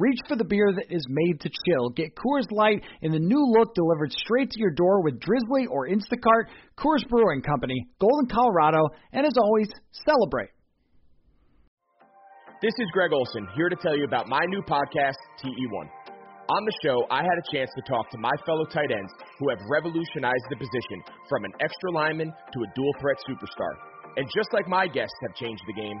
Reach for the beer that is made to chill. Get Coors Light in the new look delivered straight to your door with Drizly or Instacart. Coors Brewing Company, Golden, Colorado, and as always, celebrate. This is Greg Olsen here to tell you about my new podcast, TE1. On the show, I had a chance to talk to my fellow tight ends who have revolutionized the position from an extra lineman to a dual threat superstar. And just like my guests have changed the game,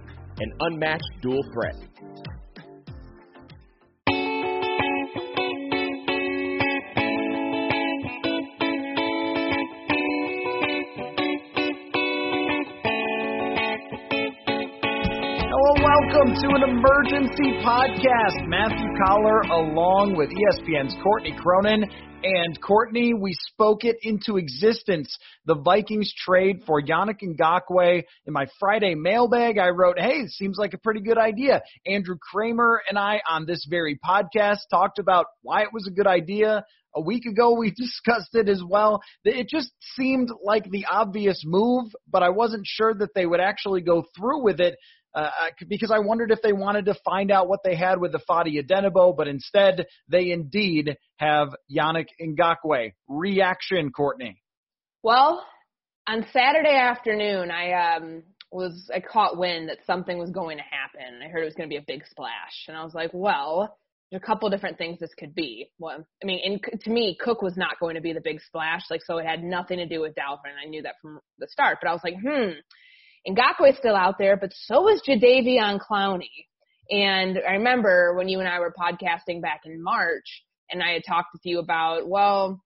an unmatched dual threat. Welcome to an emergency podcast. Matthew Coller along with ESPN's Courtney Cronin and Courtney, we spoke it into existence. The Vikings trade for Yannick Ngakoue. In my Friday mailbag, I wrote, hey, seems like a pretty good idea. Andrew Krammer and I on this very podcast talked about why it was a good idea. A week ago, we discussed it as well. It just seemed like the obvious move, but I wasn't sure that they would actually go through with it uh, because I wondered if they wanted to find out what they had with the Fadi Odenigbo, but instead they indeed have Yannick Ngakoue. Reaction, Courtney. Well, on Saturday afternoon, I um, was I caught wind that something was going to happen. I heard it was going to be a big splash, and I was like, well. There's a couple different things this could be. Well, I mean, in, to me, Cook was not going to be the big splash, like so it had nothing to do with Dalvin. I knew that from the start, but I was like, hmm, Ngakoue is still out there, but so is Jadeveon Clowney. And I remember when you and I were podcasting back in March, and I had talked with you about, well,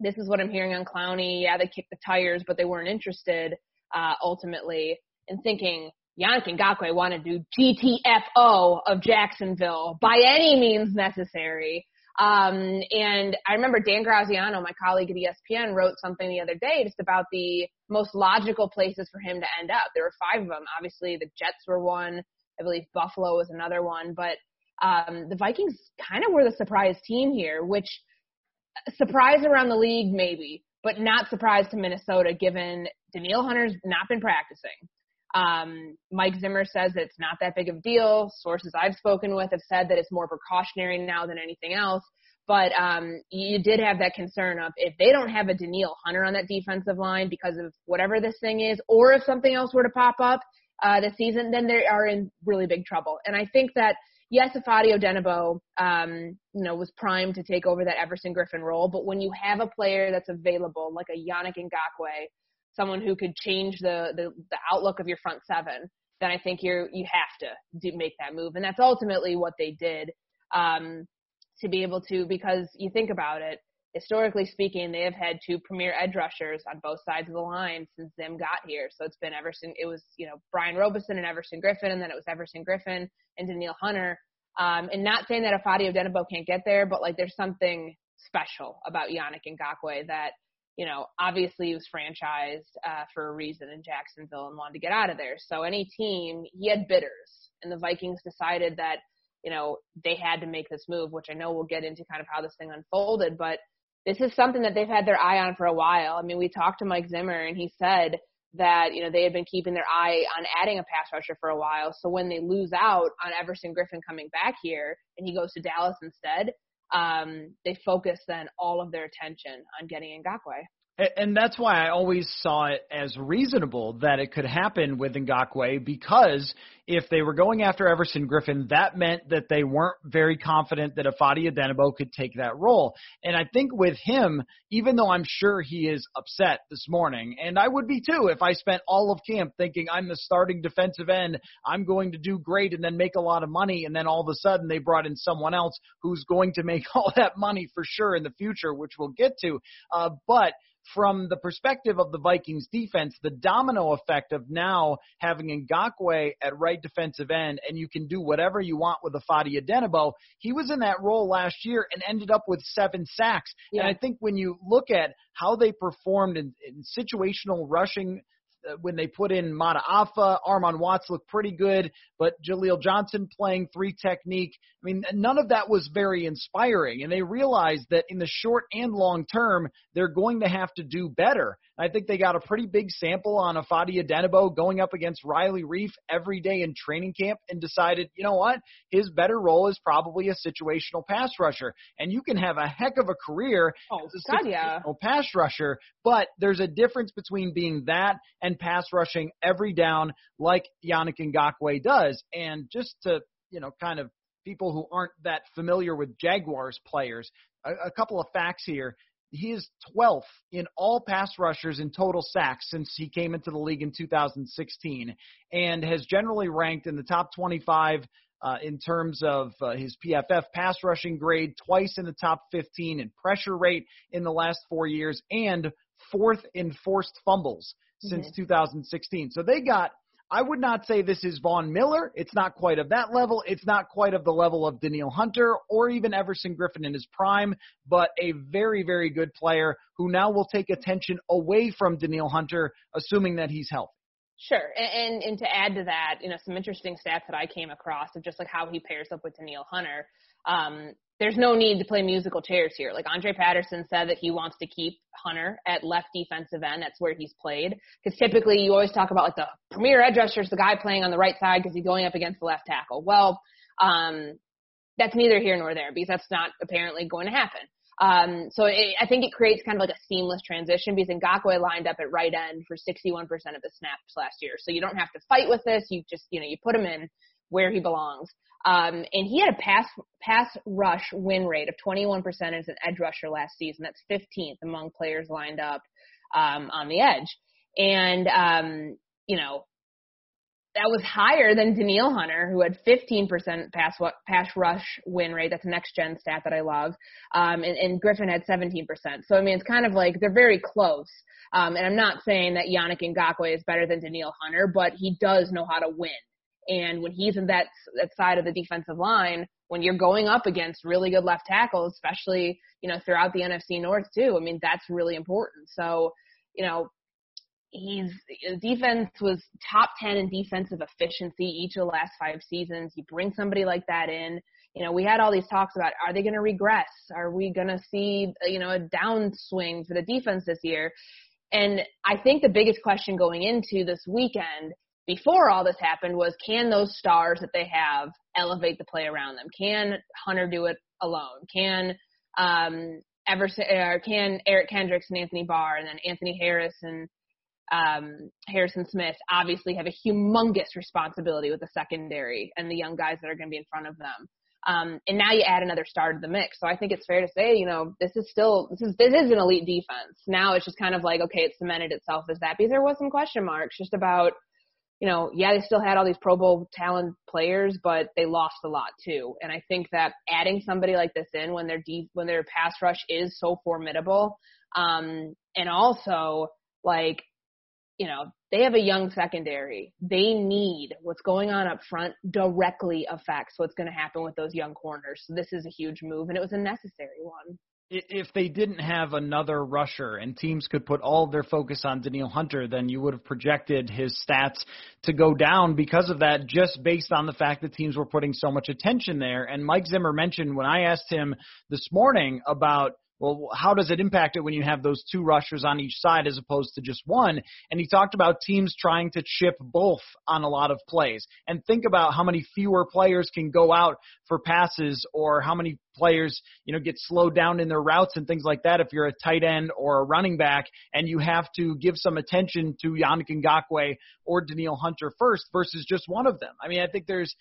this is what I'm hearing on Clowney. Yeah, they kicked the tires, but they weren't interested uh, ultimately. And thinking, Yannick Ngakoue want to do GTFO of Jacksonville by any means necessary. Um, and I remember Dan Graziano, my colleague at ESPN, wrote something the other day just about the most logical places for him to end up. There were five of them. Obviously, the Jets were one. I believe Buffalo was another one. But um, the Vikings kind of were the surprise team here, which surprise around the league maybe, but not surprise to Minnesota given Danielle Hunter's not been practicing. Um, Mike Zimmer says it's not that big of a deal. Sources I've spoken with have said that it's more precautionary now than anything else. But um, you did have that concern of if they don't have a Danielle Hunter on that defensive line because of whatever this thing is, or if something else were to pop up uh, this season, then they are in really big trouble. And I think that yes, Ifeadi Odenigbo, um, you know, was primed to take over that Everson Griffen role, but when you have a player that's available like a Yannick Ngakoue, someone who could change the, the, the outlook of your front seven, then I think you're you have to do, make that move, and that's ultimately what they did um, to be able to. Because you think about it, historically speaking, they have had two premier edge rushers on both sides of the line since Zim got here. So it's been Everson. It was you know Brian Robison and Everson Griffen, and then it was Everson Griffen and Danielle Hunter. Um, and not saying that Ifeadi Odenigbo can't get there, but like there's something special about Yannick Ngakoue that you know, obviously he was franchised uh, for a reason in Jacksonville and wanted to get out of there. So any team, he had bidders, and the Vikings decided that, you know, they had to make this move, which I know we'll get into kind of how this thing unfolded, but this is something that they've had their eye on for a while. I mean, we talked to Mike Zimmer, and he said that, you know, they had been keeping their eye on adding a pass rusher for a while. So when they lose out on Everson Griffen coming back here and he goes to Dallas instead, um, they focus then all of their attention on getting Ngakoue. And that's why I always saw it as reasonable that it could happen with Ngakoue because if they were going after Everson Griffen, that meant that they weren't very confident that Ifeadi Odenigbo could take that role. And I think with him, even though I'm sure he is upset this morning, and I would be too if I spent all of camp thinking I'm the starting defensive end, I'm going to do great and then make a lot of money, and then all of a sudden they brought in someone else who's going to make all that money for sure in the future, which we'll get to. Uh, but from the perspective of the Vikings defense, the domino effect of now having Ngakoue at right defensive end and you can do whatever you want with Ifeadi Odenigbo, he was in that role last year and ended up with seven sacks. Yeah. And I think when you look at how they performed in, in situational rushing when they put in Mata'afa, Armon Watts looked pretty good, but Jaleel Johnson playing three technique. I mean, none of that was very inspiring. And they realized that in the short and long term, they're going to have to do better. I think they got a pretty big sample on Ifeadi Odenigbo going up against Riley Reiff every day in training camp and decided, you know what, his better role is probably a situational pass rusher. And you can have a heck of a career oh, as a God, situational yeah. pass rusher, but there's a difference between being that and pass rushing every down like Yannick Ngakoue does. And just to, you know, kind of people who aren't that familiar with Jaguars players, a, a couple of facts here he is 12th in all pass rushers in total sacks since he came into the league in 2016 and has generally ranked in the top 25 uh, in terms of uh, his PFF pass rushing grade, twice in the top 15 in pressure rate in the last four years, and fourth in forced fumbles since mm-hmm. 2016. So they got I would not say this is Von Miller. It's not quite of that level. It's not quite of the level of Danielle Hunter or even Everson Griffen in his prime, but a very, very good player who now will take attention away from Danielle Hunter, assuming that he's healthy. Sure, and, and, and to add to that, you know, some interesting stats that I came across of just like how he pairs up with Danielle Hunter. Um, there's no need to play musical chairs here. Like Andre Patterson said that he wants to keep Hunter at left defensive end. That's where he's played. Because typically you always talk about like the premier edge rusher is the guy playing on the right side because he's going up against the left tackle. Well, um, that's neither here nor there because that's not apparently going to happen. Um, so it, I think it creates kind of like a seamless transition because Ngakoue lined up at right end for 61% of the snaps last year. So you don't have to fight with this. You just, you know, you put him in where he belongs. Um, and he had a pass pass rush win rate of 21% as an edge rusher last season. That's 15th among players lined up um, on the edge. And um, you know that was higher than Danielle Hunter, who had 15% pass pass rush win rate. That's a next gen stat that I love. Um, and, and Griffen had 17%. So I mean, it's kind of like they're very close. Um, and I'm not saying that Yannick Ngakoue is better than Danielle Hunter, but he does know how to win. And when he's in that that side of the defensive line, when you're going up against really good left tackles, especially you know throughout the NFC North too, I mean that's really important. So you know he's defense was top 10 in defensive efficiency each of the last five seasons. You bring somebody like that in. You know, we had all these talks about are they going to regress? Are we going to see, you know, a downswing for the defense this year? And I think the biggest question going into this weekend before all this happened was can those stars that they have elevate the play around them? Can Hunter do it alone? Can um, or can Eric Kendricks and Anthony Barr and then Anthony Harris and um, Harrison Smith obviously have a humongous responsibility with the secondary and the young guys that are going to be in front of them. Um, and now you add another star to the mix. So I think it's fair to say, you know, this is still this is this is an elite defense. Now it's just kind of like okay, it cemented itself as that because there was some question marks just about you know, yeah, they still had all these Pro Bowl talent players, but they lost a lot too. And I think that adding somebody like this in when their deep, when their pass rush is so formidable, um, and also like, you know, they have a young secondary. They need what's going on up front directly affects what's going to happen with those young corners. So this is a huge move, and it was a necessary one if they didn't have another rusher and teams could put all their focus on Danielle Hunter, then you would have projected his stats to go down because of that, just based on the fact that teams were putting so much attention there. And Mike Zimmer mentioned when I asked him this morning about well, how does it impact it when you have those two rushers on each side as opposed to just one? And he talked about teams trying to chip both on a lot of plays. And think about how many fewer players can go out for passes or how many players, you know, get slowed down in their routes and things like that if you're a tight end or a running back and you have to give some attention to Yannick Ngakoue or Danielle Hunter first versus just one of them. I mean, I think there's,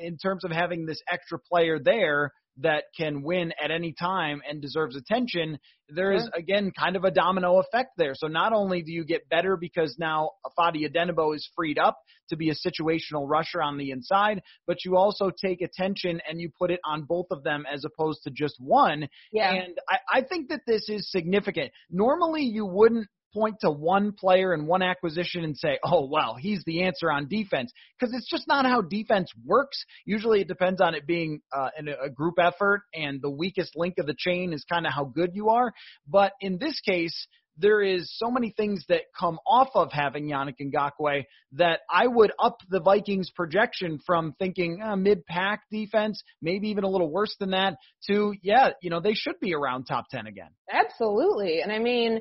in terms of having this extra player there, that can win at any time and deserves attention, there is again kind of a domino effect there. So not only do you get better because now Fadi Odenigbo is freed up to be a situational rusher on the inside, but you also take attention and you put it on both of them as opposed to just one. Yeah. And I, I think that this is significant. Normally you wouldn't point to one player and one acquisition and say, oh, well, he's the answer on defense. Because it's just not how defense works. Usually it depends on it being uh, a group effort, and the weakest link of the chain is kind of how good you are. But in this case, there is so many things that come off of having Yannick Ngakoue that I would up the Vikings projection from thinking uh, mid-pack defense, maybe even a little worse than that, to yeah, you know they should be around top ten again. Absolutely, and I mean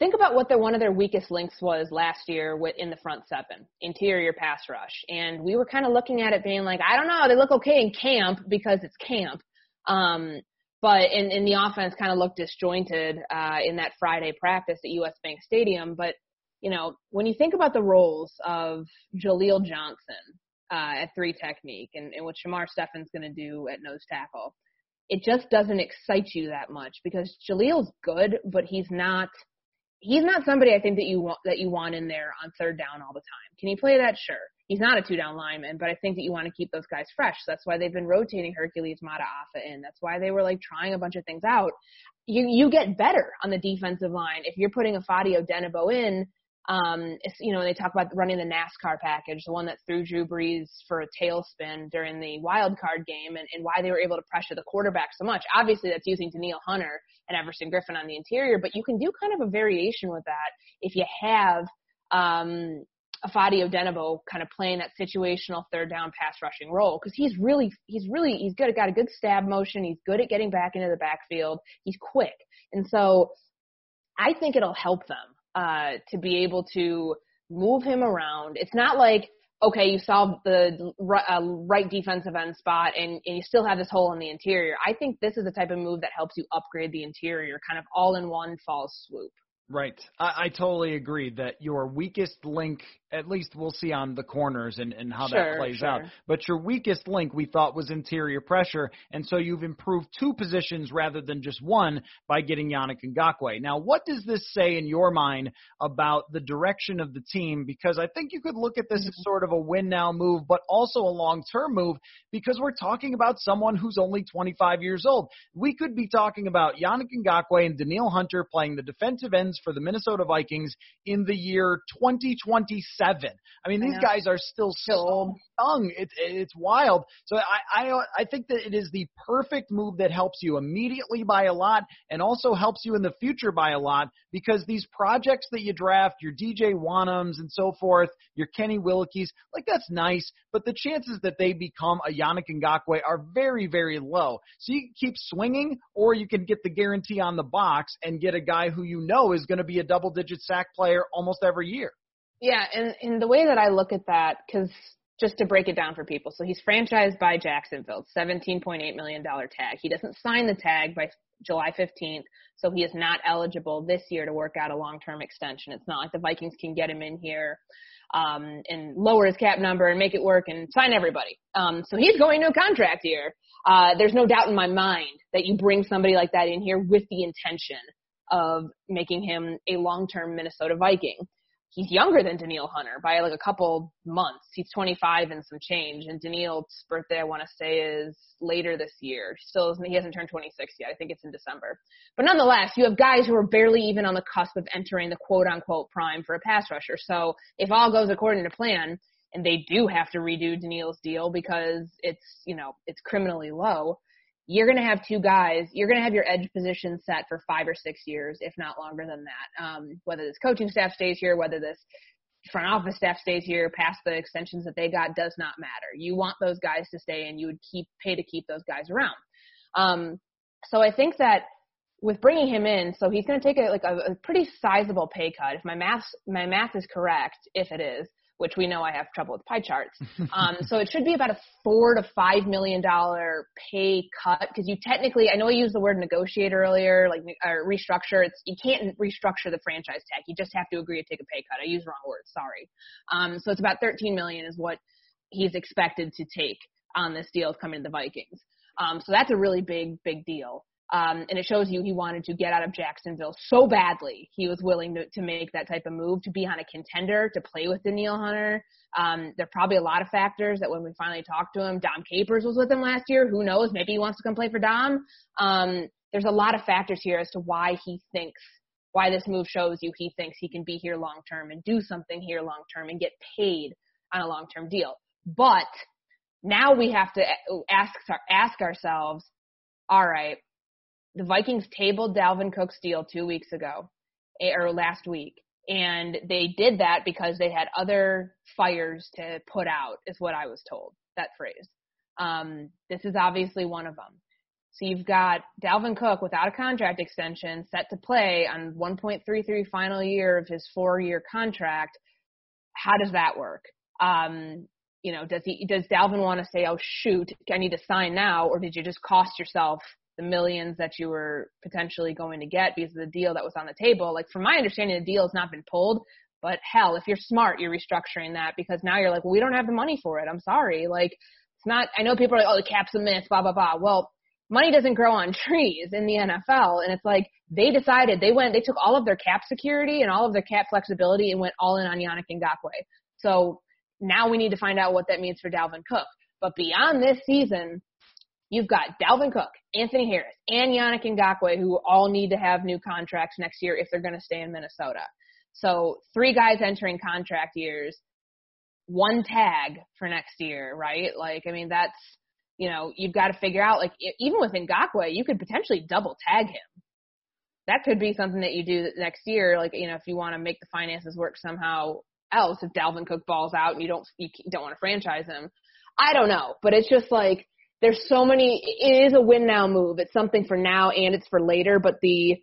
think about what their one of their weakest links was last year in the front seven, interior pass rush. And we were kind of looking at it being like, I don't know, they look okay in camp because it's camp. Um, but in, in the offense kind of looked disjointed uh, in that Friday practice at US Bank Stadium. But, you know, when you think about the roles of Jaleel Johnson uh, at three technique and, and what Shamar Stephen's going to do at nose tackle, it just doesn't excite you that much because Jaleel's good, but he's not – he's not somebody I think that you want that you want in there on third down all the time. Can he play that? Sure. He's not a two down lineman, but I think that you want to keep those guys fresh. So that's why they've been rotating Hercules Mata Mata'afa in. That's why they were like trying a bunch of things out. You you get better on the defensive line if you're putting Ifeadi Odenigbo in um, you know, they talk about running the NASCAR package, the one that threw Drew Brees for a tailspin during the wild card game and, and why they were able to pressure the quarterback so much. Obviously, that's using Danielle Hunter and Everson Griffen on the interior, but you can do kind of a variation with that if you have um, Ifeadi Odenigbo kind of playing that situational third down pass rushing role because he's really he's really he's good got a good stab motion. He's good at getting back into the backfield. He's quick. And so I think it'll help them uh, to be able to move him around. It's not like okay, you solved the uh, right defensive end spot and, and you still have this hole in the interior. I think this is the type of move that helps you upgrade the interior, kind of all in one fall swoop. Right. I, I totally agree that your weakest link, at least we'll see on the corners and, and how sure, that plays sure. out. But your weakest link we thought was interior pressure, and so you've improved two positions rather than just one by getting Yannick Ngakoue. Now, what does this say in your mind about the direction of the team? Because I think you could look at this as Mm-hmm. sort of a win now move, but also a long term move because we're talking about someone who's only 25 years old. We could be talking about Yannick Ngakoue and Danielle Hunter playing the defensive ends for the Minnesota Vikings in the year 2027. I mean, these guys are still so young. It's it's wild. So I, I I think that it is the perfect move that helps you immediately by a lot and also helps you in the future by a lot because these projects that you draft, your DJ Wonnums and so forth, your Kenny Willekes, like that's nice, but the chances that they become a Yannick Ngakoue are very, very low. So you can keep swinging or you can get the guarantee on the box and get a guy who you know is going to be a double digit sack player almost every year. Yeah, and, and the way that I look at that, because just to break it down for people, so he's franchised by Jacksonville, $17.8 million tag. He doesn't sign the tag by July 15th, so he is not eligible this year to work out a long-term extension. It's not like the Vikings can get him in here um, and lower his cap number and make it work and sign everybody. Um, so he's going to a contract year. Uh, there's no doubt in my mind that you bring somebody like that in here with the intention of making him a long-term Minnesota Viking. He's younger than Danielle Hunter by like a couple months. He's 25 and some change, and Danielle's birthday I want to say is later this year. Still, he hasn't turned 26 yet. I think it's in December. But nonetheless, you have guys who are barely even on the cusp of entering the quote unquote prime for a pass rusher. So if all goes according to plan, and they do have to redo Danielle's deal because it's you know it's criminally low you're going to have two guys. You're going to have your edge position set for five or six years, if not longer than that. Um, whether this coaching staff stays here, whether this front office staff stays here past the extensions that they got does not matter. You want those guys to stay, and you would keep pay to keep those guys around. Um, so I think that with bringing him in, so he's going to take a like a, a pretty sizable pay cut. If my math my math is correct, if it is, which we know I have trouble with pie charts. Um, so it should be about a four to five million dollar pay cut because you technically, I know I used the word negotiate earlier, like or restructure. It's you can't restructure the franchise tag. You just have to agree to take a pay cut. I used the wrong words. Sorry. Um, so it's about 13 million is what he's expected to take on this deal coming to the Vikings. Um, so that's a really big, big deal. Um, and it shows you he wanted to get out of Jacksonville so badly. He was willing to, to make that type of move to be on a contender to play with Danielle Hunter. Um, there are probably a lot of factors that when we finally talked to him, Dom Capers was with him last year. Who knows? Maybe he wants to come play for Dom. Um, there's a lot of factors here as to why he thinks, why this move shows you he thinks he can be here long term and do something here long term and get paid on a long term deal. But now we have to ask ask ourselves, all right, the Vikings tabled Dalvin Cook's deal two weeks ago eh, or last week. And they did that because they had other fires to put out, is what I was told, that phrase. Um, this is obviously one of them. So you've got Dalvin Cook without a contract extension set to play on 1.33 final year of his four year contract. How does that work? Um, you know, does he, does Dalvin want to say, oh shoot, I need to sign now, or did you just cost yourself the millions that you were potentially going to get because of the deal that was on the table. Like from my understanding, the deal has not been pulled. But hell, if you're smart, you're restructuring that because now you're like, well, we don't have the money for it. I'm sorry. Like it's not. I know people are like, oh, the cap's a myth, blah blah blah. Well, money doesn't grow on trees in the NFL, and it's like they decided they went, they took all of their cap security and all of their cap flexibility and went all in on Yannick Ngakoue. So now we need to find out what that means for Dalvin Cook. But beyond this season, You've got Dalvin Cook, Anthony Harris, and Yannick Ngakoue who all need to have new contracts next year if they're going to stay in Minnesota. So three guys entering contract years, one tag for next year, right? Like, I mean, that's, you know, you've got to figure out, like, even with Ngakoue, you could potentially double tag him. That could be something that you do next year, like, you know, if you want to make the finances work somehow else, if Dalvin Cook balls out and you don't, you don't want to franchise him. I don't know, but it's just like, there's so many. It is a win now move. It's something for now and it's for later. But the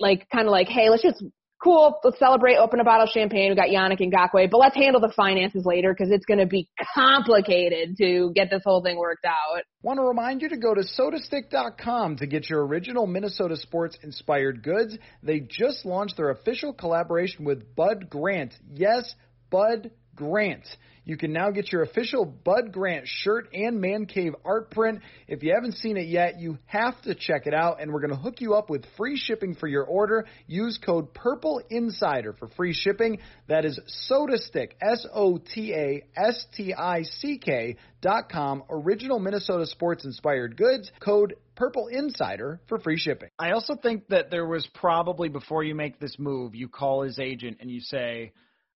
like kind of like, hey, let's just cool. Let's celebrate. Open a bottle of champagne. We got Yannick Ngakoue, but let's handle the finances later because it's going to be complicated to get this whole thing worked out. Want to remind you to go to sotastick.com to get your original Minnesota sports inspired goods. They just launched their official collaboration with Bud Grant. Yes, Bud Grant. You can now get your official Bud Grant shirt and Man Cave art print. If you haven't seen it yet, you have to check it out, and we're going to hook you up with free shipping for your order. Use code Purple Insider for free shipping. That is SotaStick, S O T A S T I C K dot com. Original Minnesota sports inspired goods. Code Purple Insider for free shipping. I also think that there was probably before you make this move, you call his agent and you say,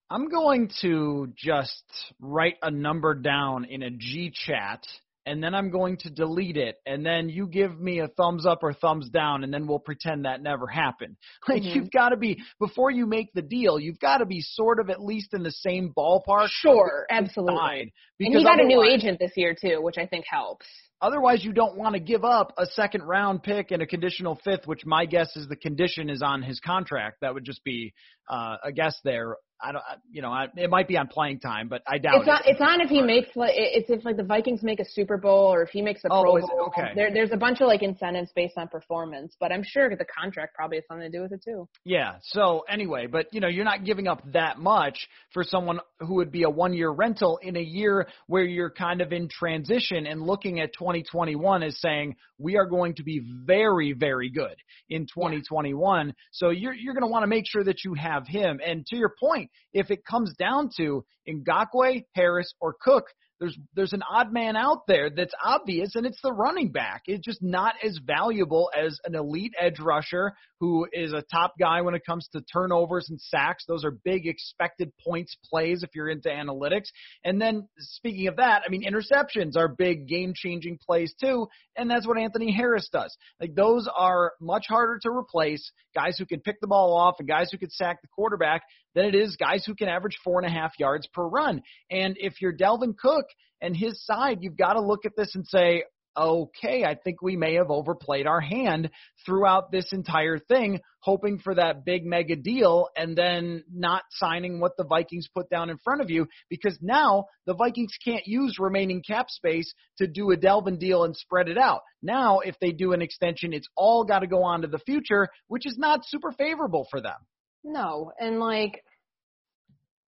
I'm going to just write a number down in a G chat and then I'm going to delete it and then you give me a thumbs up or thumbs down and then we'll pretend that never happened. Like mm-hmm. you've got to be before you make the deal, you've got to be sort of at least in the same ballpark. Sure, absolutely. And he got a new agent this year too, which I think helps. Otherwise, you don't want to give up a second round pick and a conditional fifth, which my guess is the condition is on his contract. That would just be uh, a guess there I don't, you know, I, it might be on playing time, but I doubt it's it. On, it's on if he makes like it's if like the Vikings make a Super Bowl or if he makes a oh, Pro Bowl. Okay. There, there's a bunch of like incentives based on performance, but I'm sure the contract probably has something to do with it too. Yeah. So anyway, but you know, you're not giving up that much for someone who would be a one year rental in a year where you're kind of in transition and looking at 2021 as saying we are going to be very, very good in 2021. Yeah. So you're you're going to want to make sure that you have him. And to your point point. If it comes down to Ngakoue, Harris, or Cook, there's there's an odd man out there that's obvious, and it's the running back. It's just not as valuable as an elite edge rusher who is a top guy when it comes to turnovers and sacks. Those are big expected points plays if you're into analytics. And then speaking of that, I mean interceptions are big game changing plays too, and that's what Anthony Harris does. Like those are much harder to replace. Guys who can pick the ball off and guys who can sack the quarterback than it is guys who can average four and a half yards per run. And if you're Dalvin Cook and his side, you've got to look at this and say, okay, I think we may have overplayed our hand throughout this entire thing, hoping for that big mega deal and then not signing what the Vikings put down in front of you because now the Vikings can't use remaining cap space to do a Dalvin deal and spread it out. Now, if they do an extension, it's all got to go on to the future, which is not super favorable for them. No, and like,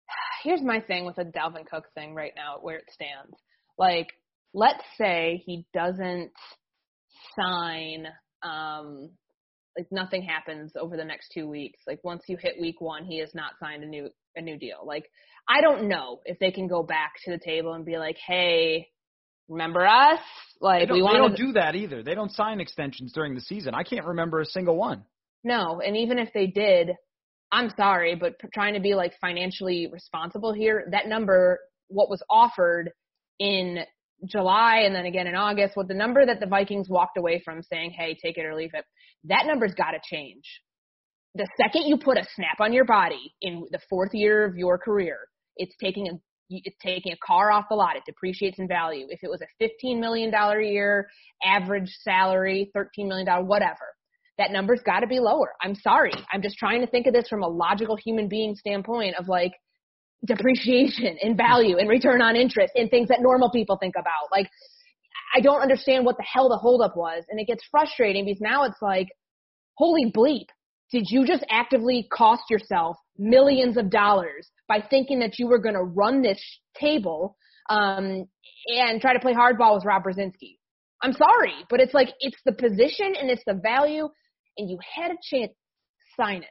here's my thing with the Dalvin Cook thing right now, where it stands. Like, let's say he doesn't sign, um, like nothing happens over the next two weeks. Like once you hit week one, he has not signed a new a new deal. Like I don't know if they can go back to the table and be like, hey, remember us? Like we want. They don't do that either. They don't sign extensions during the season. I can't remember a single one. No, and even if they did, I'm sorry, but trying to be like financially responsible here, that number, what was offered in July and then again in August, with the number that the Vikings walked away from saying, hey, take it or leave it, that number's got to change. The second you put a snap on your body in the fourth year of your career, it's taking a it's taking a car off the lot. It depreciates in value. If it was a $15 million a year average salary, $13 million, whatever, that number's got to be lower. I'm sorry. I'm just trying to think of this from a logical human being standpoint of like depreciation and value and return on interest and things that normal people think about. Like, I don't understand what the hell the holdup was. And it gets frustrating because now it's like, holy bleep. Did you just actively cost yourself millions of dollars by thinking that you were going to run this table um, and try to play hardball with Rob Brzezinski? I'm sorry, but it's like it's the position and it's the value and you had a chance sign it.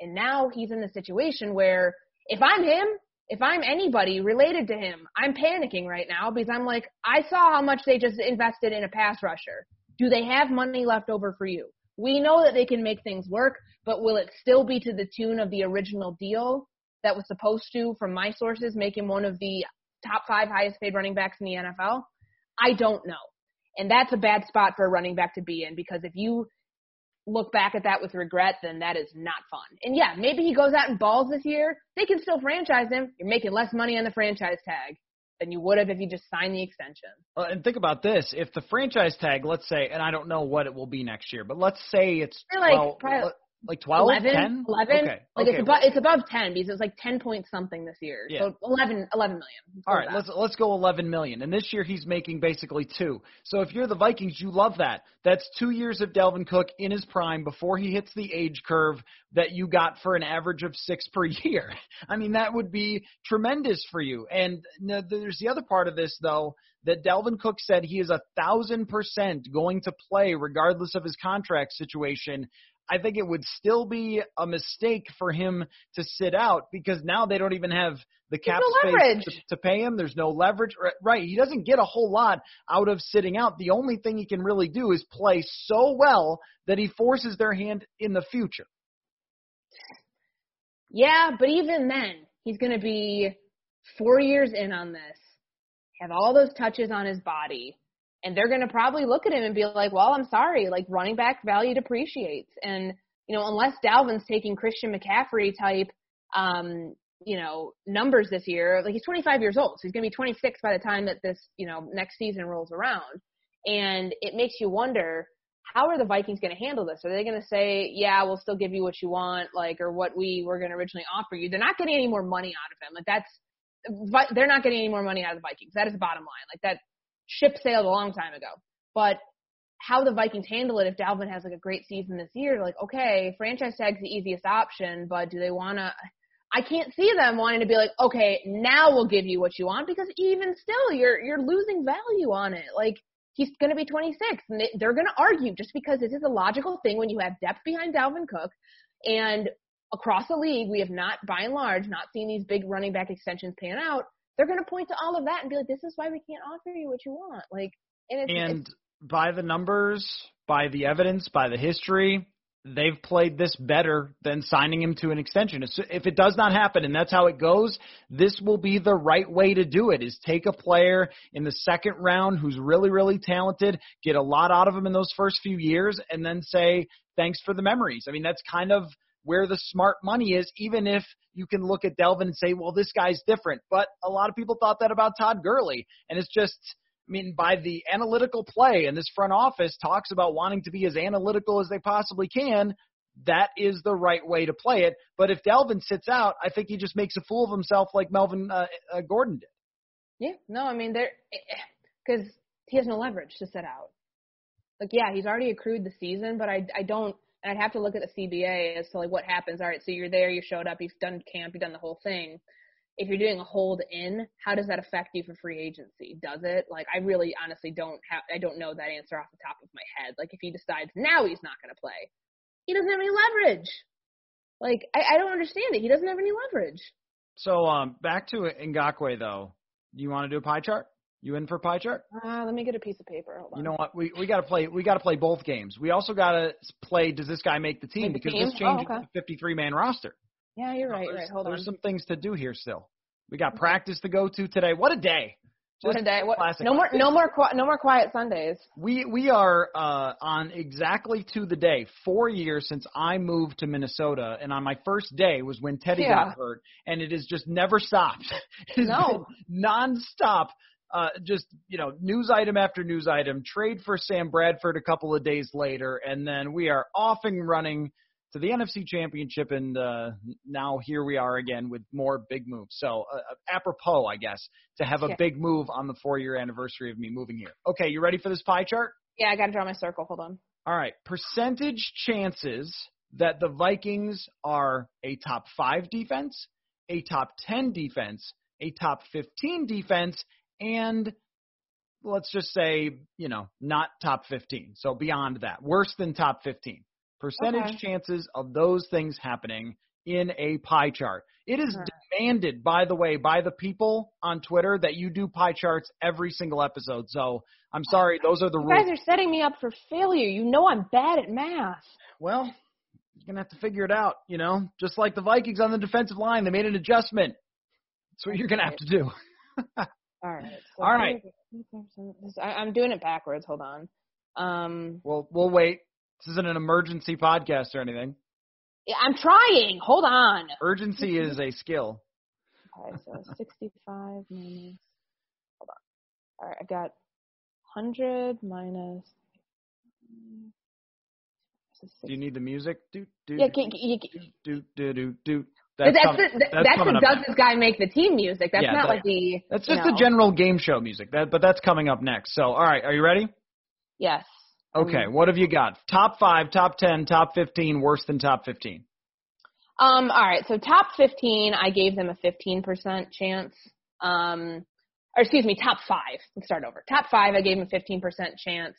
And now he's in the situation where if I'm him, if I'm anybody related to him, I'm panicking right now because I'm like, I saw how much they just invested in a pass rusher. Do they have money left over for you? We know that they can make things work, but will it still be to the tune of the original deal that was supposed to, from my sources, make him one of the top five highest paid running backs in the NFL? I don't know. And that's a bad spot for a running back to be in because if you look back at that with regret, then that is not fun. And yeah, maybe he goes out and balls this year. They can still franchise him. You're making less money on the franchise tag than you would have if you just signed the extension. Well, and think about this: if the franchise tag, let's say, and I don't know what it will be next year, but let's say it's like, well, probably, like 12, 11, 10? 11? Okay. Like okay. it's above it's above 10 because it's like 10 point something this year. Yeah. So 11 11 million. All right, let's let's go 11 million. And this year he's making basically 2. So if you're the Vikings, you love that. That's 2 years of Dalvin Cook in his prime before he hits the age curve that you got for an average of 6 per year. I mean, that would be tremendous for you. And there's the other part of this though that Dalvin Cook said he is a thousand percent going to play regardless of his contract situation. I think it would still be a mistake for him to sit out because now they don't even have the cap no space to, to, pay him. There's no leverage. Right. He doesn't get a whole lot out of sitting out. The only thing he can really do is play so well that he forces their hand in the future. Yeah, but even then, he's going to be four years in on this, have all those touches on his body and they're going to probably look at him and be like, well, I'm sorry, like running back value depreciates. And, you know, unless Dalvin's taking Christian McCaffrey type, um, you know, numbers this year, like he's 25 years old. So he's going to be 26 by the time that this, you know, next season rolls around. And it makes you wonder, how are the Vikings going to handle this? Are they going to say, yeah, we'll still give you what you want, like, or what we were going to originally offer you? They're not getting any more money out of him. Like that's, they're not getting any more money out of the Vikings. That is the bottom line. Like that, ship sailed a long time ago. But how the Vikings handle it if Dalvin has like a great season this year, like, okay, franchise tag's the easiest option, but do they want to? I can't see them wanting to be like, okay, now we'll give you what you want because even still, you're you're losing value on it. Like he's going to be 26, and they, they're going to argue just because this is a logical thing when you have depth behind Dalvin Cook, and across the league, we have not, by and large, not seen these big running back extensions pan out. They're going to point to all of that and be like, "This is why we can't offer you what you want." Like, and, it's, And it's, by the numbers, by the evidence, by the history, they've played this better than signing him to an extension. If if it does not happen and that's how it goes, this will be the right way to do it is take a player in the second round who's really really talented, get a lot out of him in those first few years and then say thanks for the memories. I mean, that's kind of where the smart money is even if you can look at Dalvin and say, "Well, this guy's different." But a lot of people thought that about Todd Gurley and it's just I mean, by the analytical play, and this front office talks about wanting to be as analytical as they possibly can, that is the right way to play it. But if Dalvin sits out, I think he just makes a fool of himself like Melvin uh, uh, Gordon did. yeah, no, I mean, there because he has no leverage to sit out. Like, yeah, he's already accrued the season, but I, I don't, I'd have to look at the CBA as to like what happens. All right, so you're there, you showed up, you've done camp, you've done the whole thing if you're doing a hold in, how does that affect you for free agency? Does it? Like I really honestly don't have I don't know that answer off the top of my head. Like if he decides now he's not gonna play, he doesn't have any leverage. Like I, I don't understand it. He doesn't have any leverage. So um back to Ngakoue though. Do you want to do a pie chart? You in for pie chart? Uh, let me get a piece of paper. Hold on. You know what? We we got to play. We got to play both games. We also got to play. Does this guy make the team? Make the because team? this changes Oh, okay. the 53 man roster. Yeah, you're right. There's, right. Hold there's on. some things to do here still. We got practice to go to today. What a day! What a day. What, classic. no more, no more, no more quiet Sundays. We we are uh, on exactly to the day four years since I moved to Minnesota, and on my first day was when Teddy Yeah. got hurt, and it has just never stopped. It's No. nonstop. Uh, just you know, news item after news item. Trade for Sam Bradford a couple of days later, and then we are off and running to the NFC Championship, and uh, now here we are again with more big moves. So uh, apropos, I guess, to have a Yeah. big move on the four-year anniversary of me moving here. Okay, you ready for this pie chart? Yeah, I got to draw my circle. Hold on. All right, percentage chances that the Vikings are a top five defense, a top 10 defense, a top 15 defense, and let's just say, you know, not top 15. So beyond that, worse than top 15. Percentage Okay. chances of those things happening in a pie chart. It is demanded, by the way, by the people on Twitter that you do pie charts every single episode. So I'm sorry, those are the You rules. guys are setting me up for failure. You know I'm bad at math. Well, you're gonna have to figure it out, you know. Just like the Vikings on the defensive line, they made an adjustment. That's what you're gonna have to do. All right. So All right. I, I'm doing it backwards. Hold on. Um, Well, we'll wait. This isn't an emergency podcast or anything. yeah, I'm trying. Hold on. Urgency is a skill. Okay, so 65 minus. Hold on. All right, I got 100 minus. Do you need the music? Do do Yeah, do do do do do. That's, That's, com- the, that's that's, the does this guy make the team music. That's Yeah, not that- like the. That's just the general game show music. That, but that's coming up next. So, all right, are you ready? Yes. Okay, Um, what have you got? Top five, top ten, top fifteen, worse than top fifteen. Um, all right, so top 15, I gave them a 15% chance. Um, or excuse me, top five. Let's start over. Top five, I gave them a 15% chance.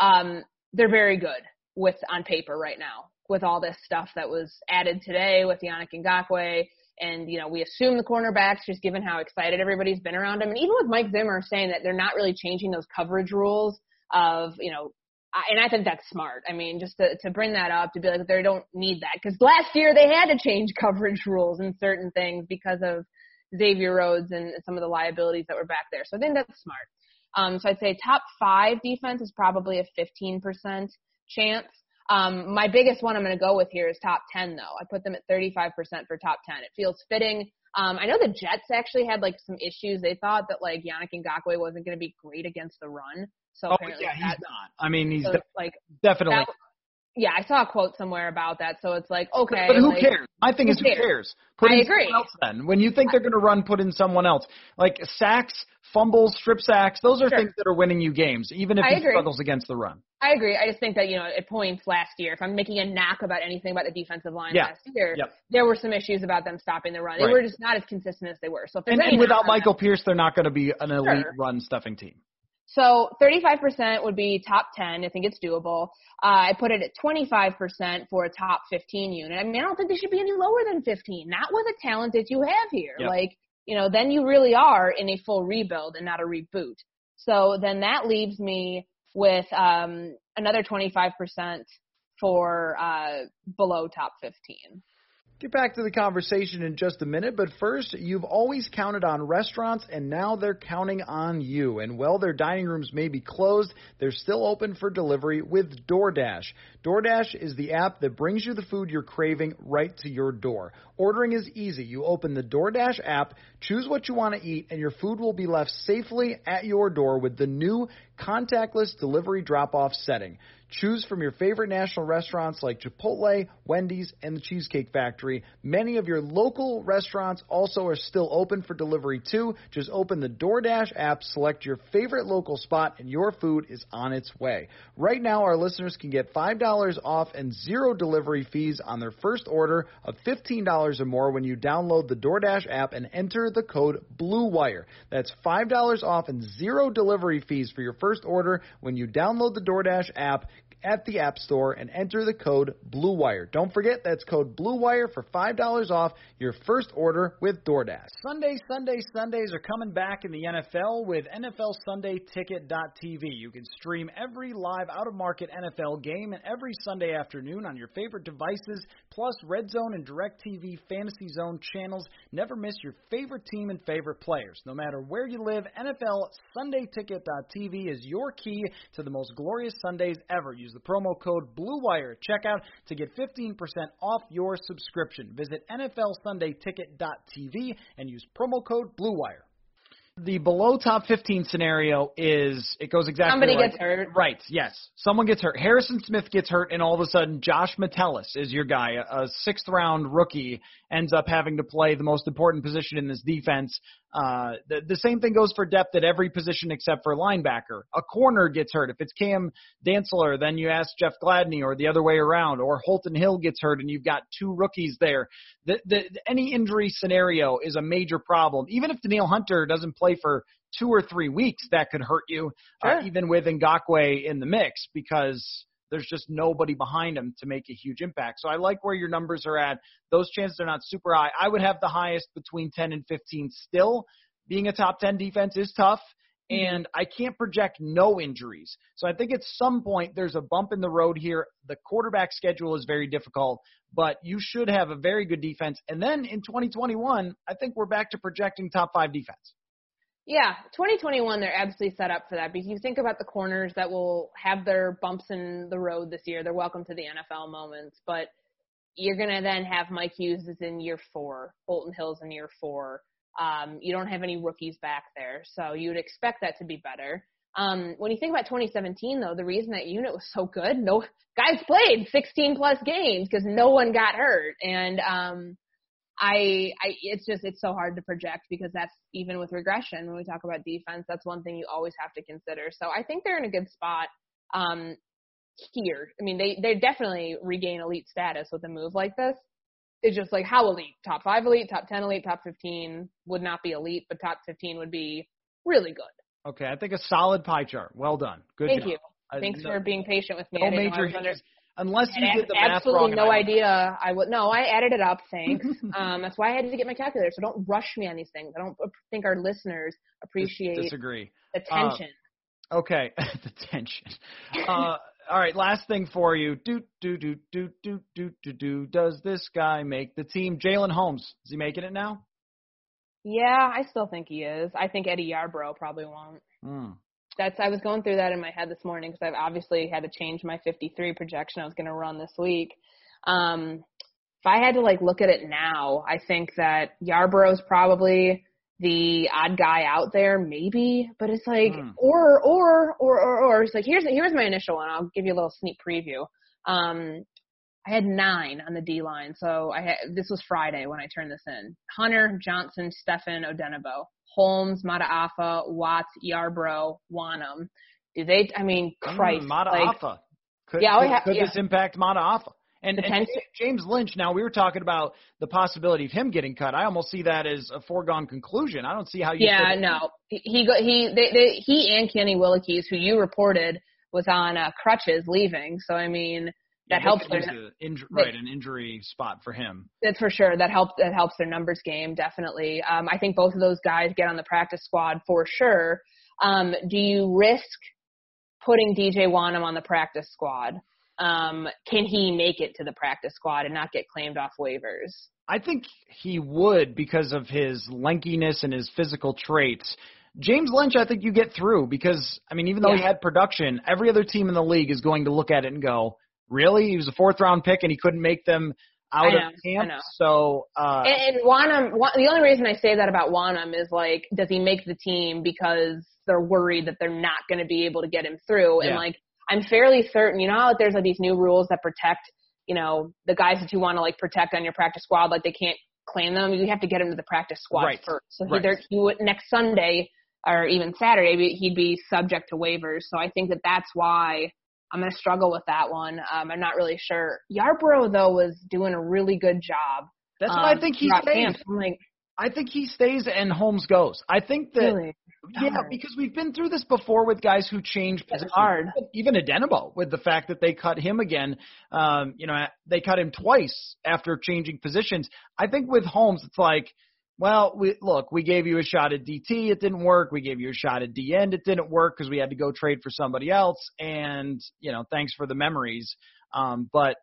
Um, they're very good with on paper right now with all this stuff that was added today with Yannick Ngakoue. And, you know, we assume the cornerbacks just given how excited everybody's been around him. And even with Mike Zimmer saying that they're not really changing those coverage rules of, you know, and I think that's smart. I mean, just to, to bring that up, to be like, they don't need that. Because last year they had to change coverage rules and certain things because of Xavier Rhodes and some of the liabilities that were back there. So I think that's smart. Um, so I'd say top five defense is probably a 15% chance. Um, my biggest one I'm going to go with here is top 10, though. I put them at 35% for top 10. It feels fitting. Um, I know the Jets actually had like some issues. They thought that like Yannick Ngakoue wasn't going to be great against the run. So Oh apparently yeah, he's not. I mean, he's so de- like definitely. that, yeah, I saw a quote somewhere about that. So it's like, okay. but who like, cares? My thing who is, who cares? cares? Put I in agree. someone else then. When you think they're going to run, put in someone else. Like sacks, fumbles, strip sacks. Those are Sure. things that are winning you games, even if I he agree. struggles against the run. I agree. I just think that, you know, at points last year, if I'm making a knock about anything about the defensive line Yeah. last year, Yep. there were some issues about them stopping the run. They Right. were just not as consistent as they were. So if And, and without Michael Pierce, they're not going to be an elite Sure. run stuffing team. So 35% would be top 10. I think it's doable. Uh, I put it at 25% for a top 15 unit. I mean, I don't think they should be any lower than 15. Not with the talent that you have here. Yep. Like, you know, then you really are in a full rebuild and not a reboot. So then that leaves me with um, another 25% for uh, below top 15. Get back to the conversation in just a minute, but first, you've always counted on restaurants, and now they're counting on you. And while their dining rooms may be closed, they're still open for delivery with DoorDash. DoorDash is the app that brings you the food you're craving right to your door. Ordering is easy. You open the DoorDash app, choose what you want to eat, and your food will be left safely at your door with the new contactless delivery drop off setting. Choose from your favorite national restaurants like Chipotle, Wendy's, and the Cheesecake Factory. Many of your local restaurants also are still open for delivery too. Just open the DoorDash app, select your favorite local spot, and your food is on its way. Right now, our listeners can get $5 off and zero delivery fees on their first order of $15 or more when you download the DoorDash app and enter the code BLUEWIRE. That's $5 off and zero delivery fees for your first order when you download the DoorDash app at the App Store and enter the code BLUEWIRE. Don't forget that's code BLUEWIRE for $5 off your first order with DoorDash. Sunday, Sunday, Sundays are coming back in the NFL with NFL Sunday Ticket.tv. You can stream every live out of market NFL game and every Sunday afternoon on your favorite devices, plus Red Zone and DirecTV Fantasy Zone channels. Never miss your favorite team and favorite players. No matter where you live, NFL Sunday Ticket.tv is your key to the most glorious Sundays ever. Use the promo code BLUEWIRE at checkout to get 15% off your subscription. Visit NFLSundayTicket.tv and use promo code BLUEWIRE. The below top 15 scenario is it goes exactly Somebody like- gets hurt. Right, yes. Someone gets hurt. Harrison Smith gets hurt, and all of a sudden, Josh Metellus is your guy. A, a sixth round rookie ends up having to play the most important position in this defense. Uh, the, the same thing goes for depth at every position except for linebacker. A corner gets hurt. If it's Cam Dantzler, then you ask Jeff Gladney, or the other way around, or Holton Hill gets hurt, and you've got two rookies there. The, the, any injury scenario is a major problem. Even if Danielle Hunter doesn't play for two or three weeks, that could hurt you, uh, even with Ngakoue in the mix, because there's just nobody behind him to make a huge impact. So I like where your numbers are at. Those chances are not super high. I would have the highest between 10 and 15 still. Being a top 10 defense is tough, mm-hmm. and I can't project no injuries. So I think at some point there's a bump in the road here. The quarterback schedule is very difficult, but you should have a very good defense. And then in 2021, I think we're back to projecting top five defense. Yeah, 2021, they're absolutely set up for that because you think about the corners that will have their bumps in the road this year. They're welcome to the NFL moments, but you're going to then have Mike Hughes is in year four, Holton Hill's in year four. Um, you don't have any rookies back there, so you would expect that to be better. Um, when you think about 2017, though, the reason that unit was so good, no guys played 16 plus games because no one got hurt, and um, I, I, it's just it's so hard to project because that's even with regression when we talk about defense, that's one thing you always have to consider. So I think they're in a good spot um, here. I mean, they they definitely regain elite status with a move like this. It's just like how elite? Top five elite, top ten elite, top fifteen would not be elite, but top fifteen would be really good. Okay, I think a solid pie chart. Well done. Good Thank job. you. I- Thanks no- for being patient with me. no I I major under-. Unless you I did the math absolutely wrong. no I- idea. I would no. I added it up. Thanks. um, that's why I had to get my calculator. So don't rush me on these things. I don't think our listeners Dis- appreciate disagree. the Uh. Okay, the tension. Uh, all right, last thing for you. Do do do do do do do do. Does this guy make the team? Jalen Holmes is he making it now? yeah, I still think he is. I think Eddie Yarbrough probably won't. Hmm. That's I was going through that in my head this morning because I've obviously had to change my 53 projection I was going to run this week. Um, if I had to like look at it now, I think that Yarbrough's probably the odd guy out there, maybe. But it's like, Hmm. or or or or or it's like here's here's my initial one. I'll give you a little sneak preview. Um, I had nine on the D line, so I had this was Friday when I turned this in. Hunter, Johnson, Stephen, Odenigbo, Holmes, Mata'afa, Watts, Yarbrough, Wonnum. Do they? I mean, Christ, Mm, Mata like Could, Yeah, oh, could, yeah, could yeah. this impact Mata'afa? And, and James Lynch. Now we were talking about the possibility of him getting cut. I almost see that as a foregone conclusion. I don't see how you. Yeah, no. He go, he they, they, he and Kenny Willekes, who you reported was on uh, crutches leaving. So I mean that yeah, helps their inju- right an injury spot for him. That's for sure. That helps that helps their numbers game definitely. Um, I think both of those guys get on the practice squad for sure. Um, do you risk putting DJ Wonnum on the practice squad? Um, can he make it to the practice squad and not get claimed off waivers? I think he would because of his lankiness and his physical traits. James Lynch, I think you get through because I mean, even though yeah. he had production, every other team in the league is going to look at it and go, "Really? He was a fourth round pick and he couldn't make them out know, of camp." So, uh, and, and Wonnum, the only reason I say that about Wonnum is like, does he make the team because they're worried that they're not going to be able to get him through? And like, I'm fairly certain, you know, how there's like these new rules that protect, you know, the guys that you want to like protect on your practice squad, like they can't claim them. You have to get him to the practice squad right. first. So right. he, he would next Sunday or even Saturday, he'd be subject to waivers. So I think that that's why I'm going to struggle with that one. Um, I'm not really sure. Yarbrough though was doing a really good job. That's um, why I think he stays. I'm like, I think he stays and Holmes goes. I think that really? yeah, because we've been through this before with guys who change positions. hard. Even Odenigbo with the fact that they cut him again. Um, you know, they cut him twice after changing positions. I think with Holmes, it's like, well, we look, we gave you a shot at DT, it didn't work. We gave you a shot at D end, it didn't work because we had to go trade for somebody else. And you know, thanks for the memories. Um, but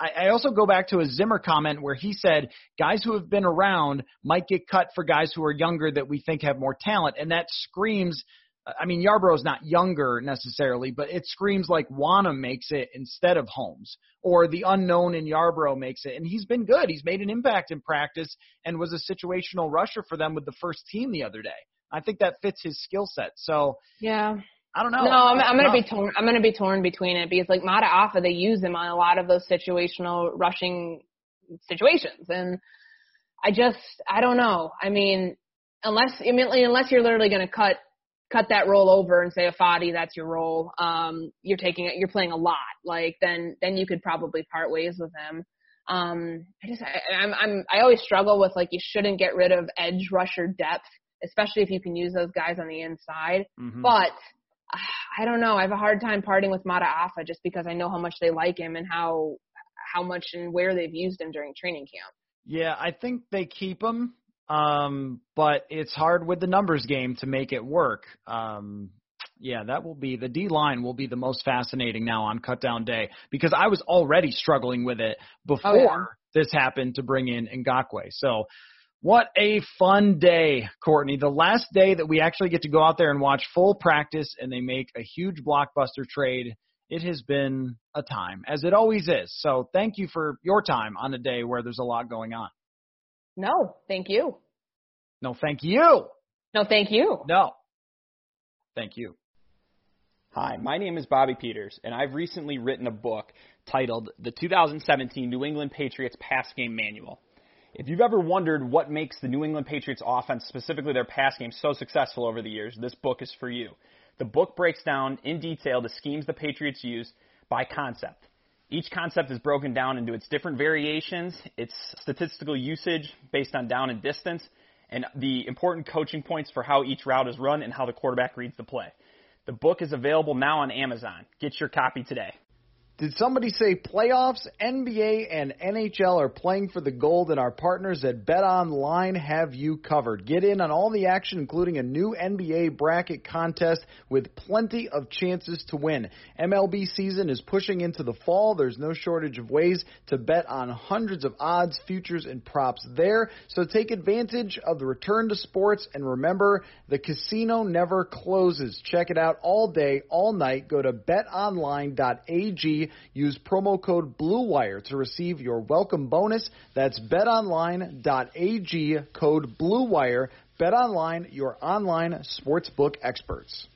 I, I also go back to a Zimmer comment where he said guys who have been around might get cut for guys who are younger that we think have more talent, and that screams. I mean, Yarbrough's not younger necessarily, but it screams like Wonnum makes it instead of Holmes, or the unknown in Yarbrough makes it. And he's been good. He's made an impact in practice and was a situational rusher for them with the first team the other day. I think that fits his skill set. So yeah, I don't know. No, I'm, I'm going to be torn. I'm going to be torn between it because like Mata'afa, they use him on a lot of those situational rushing situations, and I just I don't know. I mean, unless I mean, unless you're literally going to cut cut that role over and say Ifeadi, that's your role. Um, you're taking it. You're playing a lot. Like then then you could probably part ways with him. Um, I just I, I'm I'm I always struggle with like you shouldn't get rid of edge rusher depth, especially if you can use those guys on the inside. Mm-hmm. But I don't know. I have a hard time parting with Mata'afa just because I know how much they like him and how how much and where they've used him during training camp. Yeah, I think they keep him, um, but it's hard with the numbers game to make it work. Um, yeah, that will be the D line will be the most fascinating now on cut down day because I was already struggling with it before oh, yeah. this happened to bring in Ngakoue. So what a fun day, Courtney. The last day that we actually get to go out there and watch full practice and they make a huge blockbuster trade. It has been a time, as it always is. So thank you for your time on a day where there's a lot going on. No, thank you. No, thank you. No, thank you. No. Thank you. Hi, my name is Bobby Peters, and I've recently written a book titled The 2017 New England Patriots Pass Game Manual. If you've ever wondered what makes the New England Patriots offense, specifically their pass game, so successful over the years, this book is for you. The book breaks down in detail the schemes the Patriots use by concept. Each concept is broken down into its different variations, its statistical usage based on down and distance, and the important coaching points for how each route is run and how the quarterback reads the play. The book is available now on Amazon. Get your copy today. Did somebody say playoffs, NBA, and NHL are playing for the gold, and our partners at Bet Online have you covered? Get in on all the action, including a new NBA bracket contest with plenty of chances to win. MLB season is pushing into the fall. There's no shortage of ways to bet on hundreds of odds, futures, and props there. So take advantage of the return to sports, and remember, the casino never closes. Check it out all day, all night. Go to betonline.ag. Use promo code BLUEWIRE to receive your welcome bonus. That's betonline.ag, code BLUEWIRE. BetOnline, your online sportsbook experts.